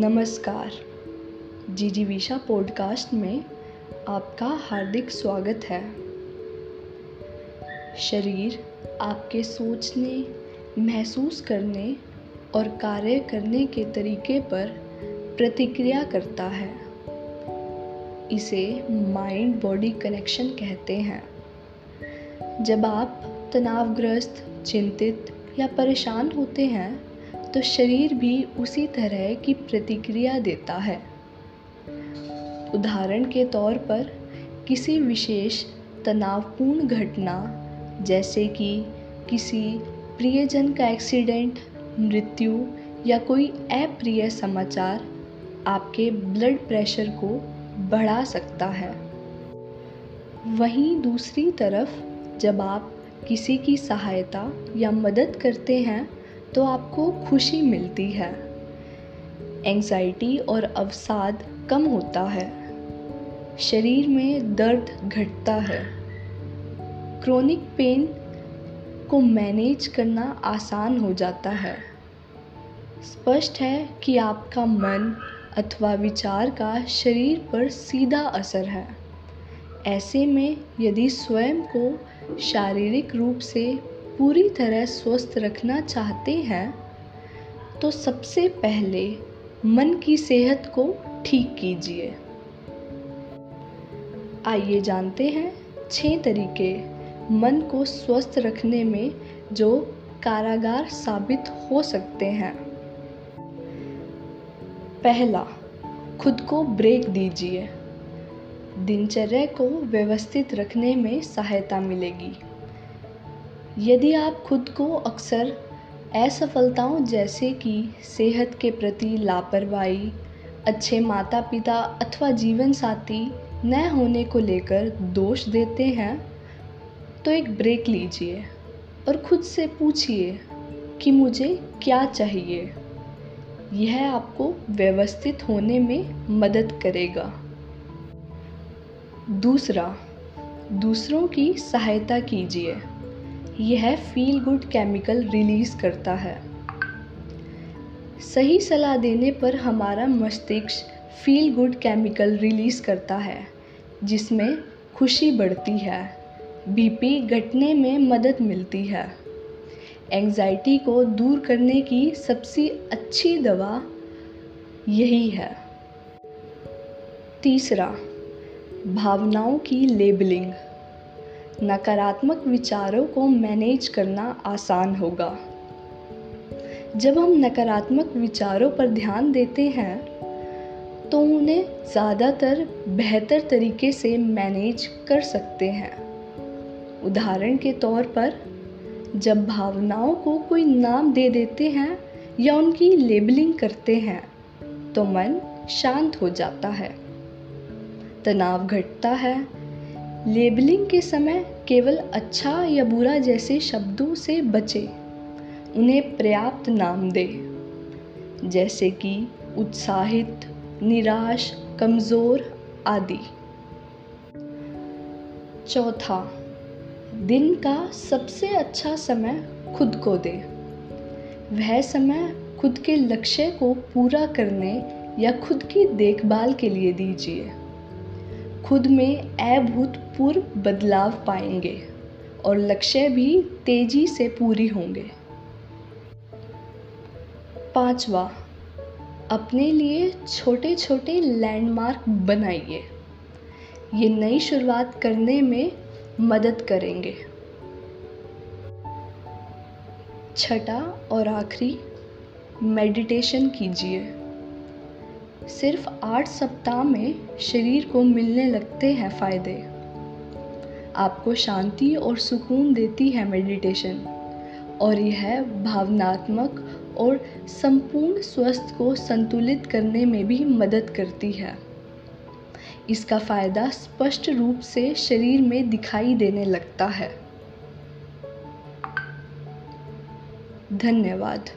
नमस्कार। जी जी विशा पॉडकास्ट में आपका हार्दिक स्वागत है। शरीर आपके सोचने, महसूस करने और कार्य करने के तरीके पर प्रतिक्रिया करता है। इसे माइंड बॉडी कनेक्शन कहते हैं। जब आप तनावग्रस्त, चिंतित या परेशान होते हैं तो शरीर भी उसी तरह की प्रतिक्रिया देता है। उदाहरण के तौर पर, किसी विशेष तनावपूर्ण घटना, जैसे कि किसी प्रियजन का एक्सीडेंट, मृत्यु या कोई अप्रिय समाचार, आपके ब्लड प्रेशर को बढ़ा सकता है। वहीं दूसरी तरफ़, जब आप किसी की सहायता या मदद करते हैं तो आपको खुशी मिलती है। एंजाइटी और अवसाद कम होता है। शरीर में दर्द घटता है। क्रोनिक पेन को मैनेज करना आसान हो जाता है। स्पष्ट है कि आपका मन अथवा विचार का शरीर पर सीधा असर है। ऐसे में यदि स्वयं को शारीरिक रूप से पूरी तरह स्वस्थ रखना चाहते हैं तो सबसे पहले मन की सेहत को ठीक कीजिए। आइए जानते हैं छह तरीके मन को स्वस्थ रखने में जो कारागार साबित हो सकते हैं। पहला, खुद को ब्रेक दीजिए। दिनचर्या को व्यवस्थित रखने में सहायता मिलेगी। यदि आप खुद को अक्सर असफलताओं जैसे कि सेहत के प्रति लापरवाही, अच्छे माता पिता अथवा जीवन साथी न होने को लेकर दोष देते हैं तो एक ब्रेक लीजिए और खुद से पूछिए कि मुझे क्या चाहिए। यह आपको व्यवस्थित होने में मदद करेगा। दूसरा, दूसरों की सहायता कीजिए। यह फील गुड केमिकल रिलीज़ करता है। सही सलाह देने पर हमारा मस्तिष्क फील गुड केमिकल रिलीज़ करता है, जिसमें खुशी बढ़ती है बीपी घटने में मदद मिलती है। एंजाइटी को दूर करने की सबसे अच्छी दवा यही है। तीसरा, भावनाओं की लेबलिंग नकारात्मक विचारों को मैनेज करना आसान होगा। जब हम नकारात्मक विचारों पर ध्यान देते हैं तो उन्हें ज़्यादातर बेहतर तरीके से मैनेज कर सकते हैं। उदाहरण के तौर पर, जब भावनाओं को कोई नाम दे देते हैं या उनकी लेबलिंग करते हैं तो मन शांत हो जाता है। तनाव घटता है लेबलिंग के समय केवल अच्छा या बुरा जैसे शब्दों से बचे। उन्हें पर्याप्त नाम दे, जैसे कि उत्साहित, निराश, कमज़ोर आदि। चौथा, दिन का सबसे अच्छा समय खुद को दे। वह समय खुद के लक्ष्य को पूरा करने या खुद की देखभाल के लिए दीजिए। खुद में अभूतपूर्व बदलाव पाएँगे और लक्ष्य भी तेज़ी से पूरी होंगे। पांचवा, अपने लिए छोटे छोटे लैंडमार्क बनाइए। ये नई शुरुआत करने में मदद करेंगे। छठा और आखिरी मेडिटेशन कीजिए। सिर्फ़ आठ सप्ताह में शरीर को मिलने लगते हैं फ़ायदे। आपको शांति और सुकून देती है मेडिटेशन और यह भावनात्मक और संपूर्ण स्वस्थ को संतुलित करने में भी मदद करती है। इसका फ़ायदा स्पष्ट रूप से शरीर में दिखाई देने लगता है। धन्यवाद।